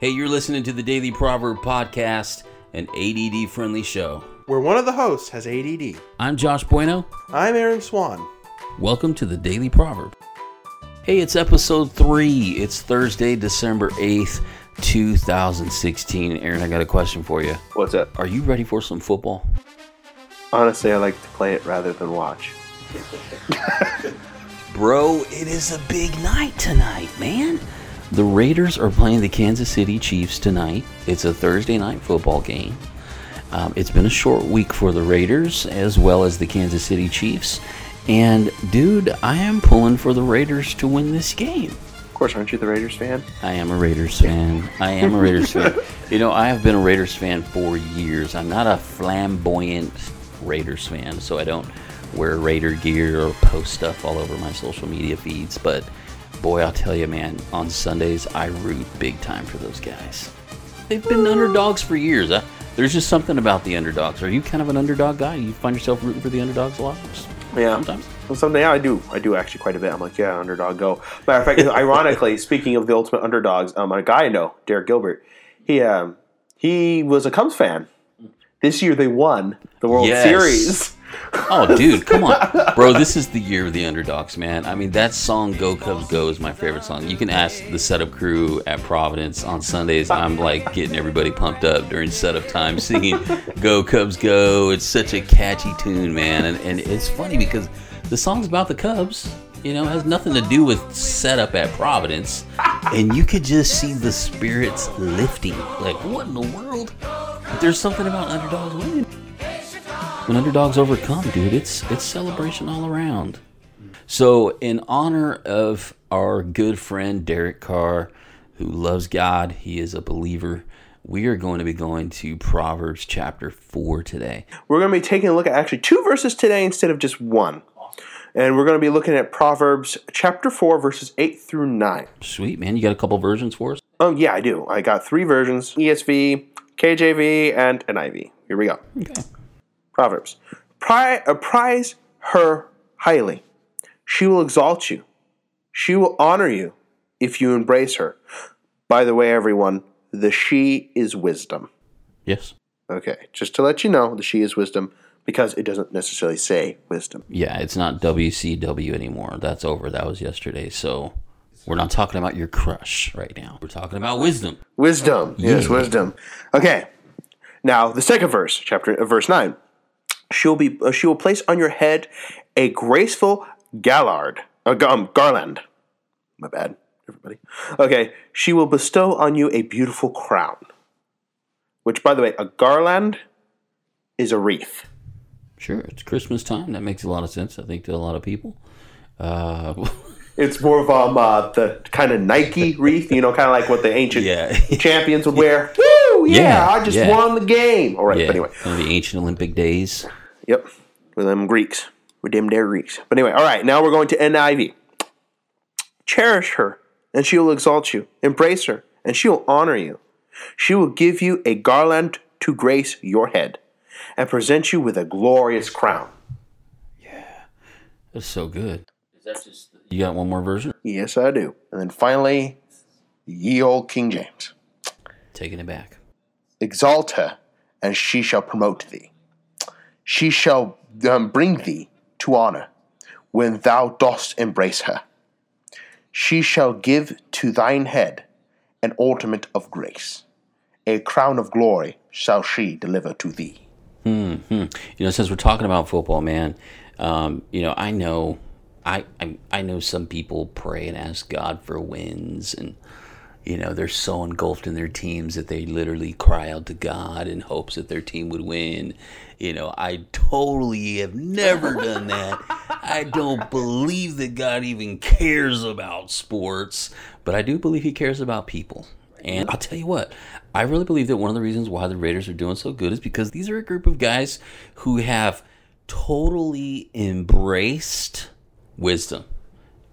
Hey, you're listening to the Daily Proverb Podcast, an ADD friendly show. where one of the hosts has ADD. I'm Josh Bueno. I'm Aaron Swan. Welcome to the Daily Proverb. Hey, it's episode three. It's Thursday, December 8th, 2016. Aaron, I got a question for you. What's up? Are you ready for some football? Honestly, I like to play it rather than watch. Bro, it is a big night tonight, man. The Raiders are playing the Kansas City Chiefs tonight. It's a Thursday night football game. Um, it's been a short week for the Raiders as well as the Kansas City Chiefs. And, dude, I am pulling for the Raiders to win this game. Of course, aren't you the Raiders fan? I am a Raiders fan. I am a Raiders fan. You know, I have been a Raiders fan for years. I'm not a flamboyant Raiders fan, so I don't wear Raider gear or post stuff all over my social media feeds. But boy, I'll tell you, man, on Sundays, I root big time for those guys. They've been underdogs for years. There's just something about the underdogs. Are you kind of an underdog guy? You find yourself rooting for the underdogs a lot? Yeah. Sometimes. Well, someday yeah, I do. I do actually quite a bit. I'm like, yeah, underdog, go. Matter of fact, ironically, speaking of the ultimate underdogs, um, a guy I know, Derek Gilbert, he um, he was a Cubs fan. This year they won the World Yes. Series. Oh, dude, come on, bro! This is the year of the underdogs, man. I mean, that song "Go Cubs Go" is my favorite song. You can ask the setup crew at Providence on Sundays. I'm like getting everybody pumped up during setup time, singing "Go Cubs Go." It's such a catchy tune, man, and and it's funny because the song's about the Cubs. You know, has nothing to do with setup at Providence, and you could just see the spirits lifting. Like, what in the world? There's something about underdogs winning when underdogs overcome, dude, it's it's celebration all around. So, in honor of our good friend Derek Carr, who loves God, he is a believer. We are going to be going to Proverbs chapter four today. We're going to be taking a look at actually two verses today instead of just one. And we're going to be looking at Proverbs chapter 4, verses 8 through 9. Sweet man, you got a couple versions for us? Oh, yeah, I do. I got three versions ESV, KJV, and NIV. Here we go. Okay. Proverbs. Pri- prize her highly. She will exalt you. She will honor you if you embrace her. By the way, everyone, the she is wisdom. Yes. Okay, just to let you know, the she is wisdom because it doesn't necessarily say wisdom. Yeah, it's not WCW anymore. That's over. That was yesterday. So we're not talking about your crush right now. We're talking about wisdom. Wisdom. Yes, Yeah. wisdom. Okay. Now, the second verse, chapter uh, verse 9. She will be uh, she will place on your head a graceful gallard, uh, um, garland. My bad, everybody. Okay, she will bestow on you a beautiful crown. Which by the way, a garland is a wreath. Sure, it's Christmas time. That makes a lot of sense, I think, to a lot of people. Uh, It's more of um, uh, the kind of Nike wreath, you know, kind of like what the ancient Yeah. champions would wear. Woo! Yeah, Yeah, I just yeah. won the game. All right, yeah, but anyway. one of the ancient Olympic days. Yep, with them Greeks, with them dare Greeks. But anyway, all right, now we're going to NIV. Cherish her, and she will exalt you. Embrace her, and she will honor you. She will give you a garland to grace your head, and present you with a glorious crown. Yeah, that's so good. Is that just you got one more version? Yes, I do. And then finally, ye old King James. Taking it back. Exalt her, and she shall promote thee. She shall um, bring thee to honor when thou dost embrace her. She shall give to thine head an ornament of grace. A crown of glory shall she deliver to thee. Hmm. You know, since we're talking about football, man, um, you know, I know, I, I I know some people pray and ask God for wins, and you know, they're so engulfed in their teams that they literally cry out to God in hopes that their team would win. You know, I totally have never done that. I don't believe that God even cares about sports, but I do believe He cares about people. And I'll tell you what, I really believe that one of the reasons why the Raiders are doing so good is because these are a group of guys who have totally embraced wisdom.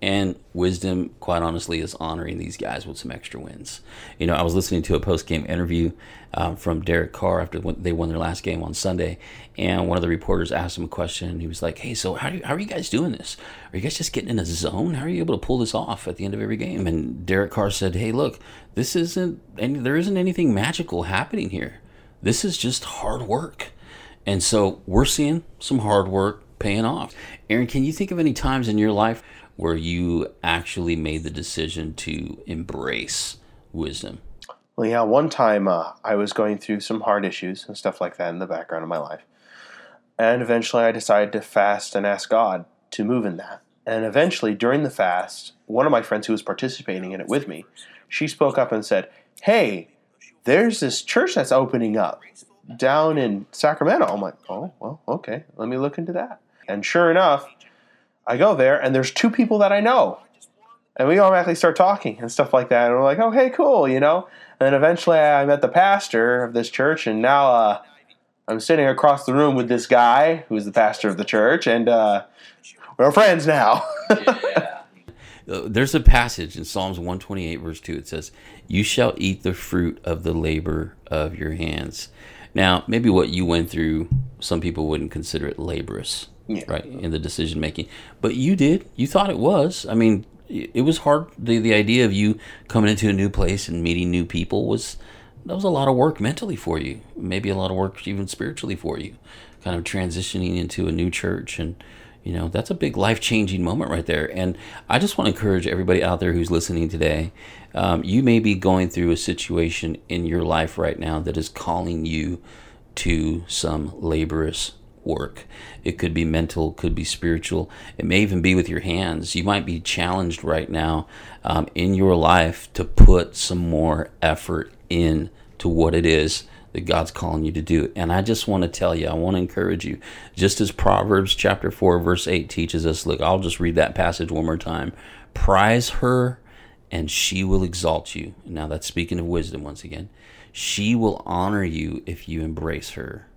And wisdom, quite honestly, is honoring these guys with some extra wins. You know, I was listening to a post game interview um, from Derek Carr after they won their last game on Sunday, and one of the reporters asked him a question. He was like, "Hey, so how, you, how are you guys doing this? Are you guys just getting in a zone? How are you able to pull this off at the end of every game?" And Derek Carr said, "Hey, look, this isn't any, there isn't anything magical happening here. This is just hard work." And so we're seeing some hard work paying off. Aaron, can you think of any times in your life where you actually made the decision to embrace wisdom? Well, yeah, one time uh, I was going through some hard issues and stuff like that in the background of my life. And eventually I decided to fast and ask God to move in that. And eventually, during the fast, one of my friends who was participating in it with me, she spoke up and said, Hey, there's this church that's opening up down in Sacramento. I'm like, Oh, well, okay, let me look into that. And sure enough, I go there and there's two people that I know. And we automatically start talking and stuff like that. And we're like, oh, hey, cool, you know? And then eventually I met the pastor of this church, and now uh, I'm sitting across the room with this guy who's the pastor of the church, and uh, we're friends now. yeah. There's a passage in Psalms 128, verse 2. It says, You shall eat the fruit of the labor of your hands. Now, maybe what you went through, some people wouldn't consider it laborious yeah. right in the decision making but you did. You thought it was. I mean it was hard. The, the idea of you coming into a new place and meeting new people was that was a lot of work mentally for you. Maybe a lot of work even spiritually for you. Kind of transitioning into a new church and you know that's a big life-changing moment right there and i just want to encourage everybody out there who's listening today um, you may be going through a situation in your life right now that is calling you to some laborious work. It could be mental, could be spiritual. It may even be with your hands. You might be challenged right now um, in your life to put some more effort in to what it is that God's calling you to do. And I just want to tell you, I want to encourage you, just as Proverbs chapter 4, verse 8 teaches us. Look, I'll just read that passage one more time. Prize her, and she will exalt you. Now, that's speaking of wisdom once again. She will honor you if you embrace her.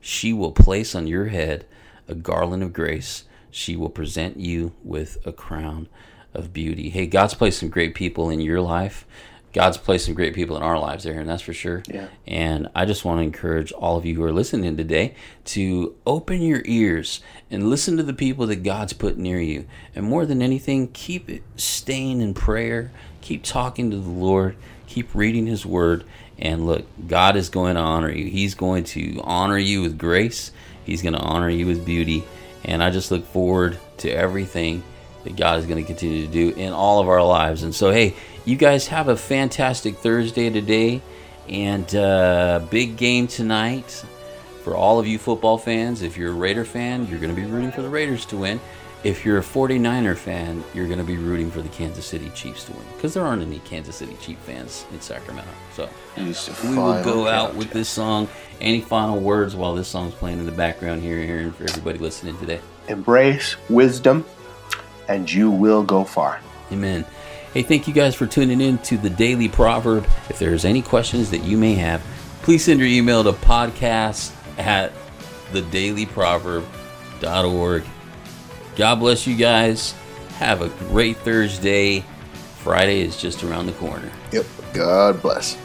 She will place on your head a garland of grace. She will present you with a crown of beauty. Hey, God's placed some great people in your life. God's placed some great people in our lives there, and that's for sure. Yeah. And I just want to encourage all of you who are listening today to open your ears and listen to the people that God's put near you. And more than anything, keep staying in prayer, keep talking to the Lord, keep reading His Word, and look, God is going to honor you. He's going to honor you with grace. He's going to honor you with beauty. And I just look forward to everything that God is going to continue to do in all of our lives. And so, hey, you guys have a fantastic Thursday today and uh, big game tonight for all of you football fans. If you're a Raider fan, you're going to be rooting for the Raiders to win if you're a 49er fan, you're going to be rooting for the Kansas City Chiefs to win because there aren't any Kansas City Chief fans in Sacramento. So we will go out with this song. Any final words while this song's playing in the background here, hearing for everybody listening today? Embrace wisdom, and you will go far. Amen. Hey, thank you guys for tuning in to the Daily Proverb. If there's any questions that you may have, please send your email to podcast at thedailyproverb.org God bless you guys. Have a great Thursday. Friday is just around the corner. Yep. God bless.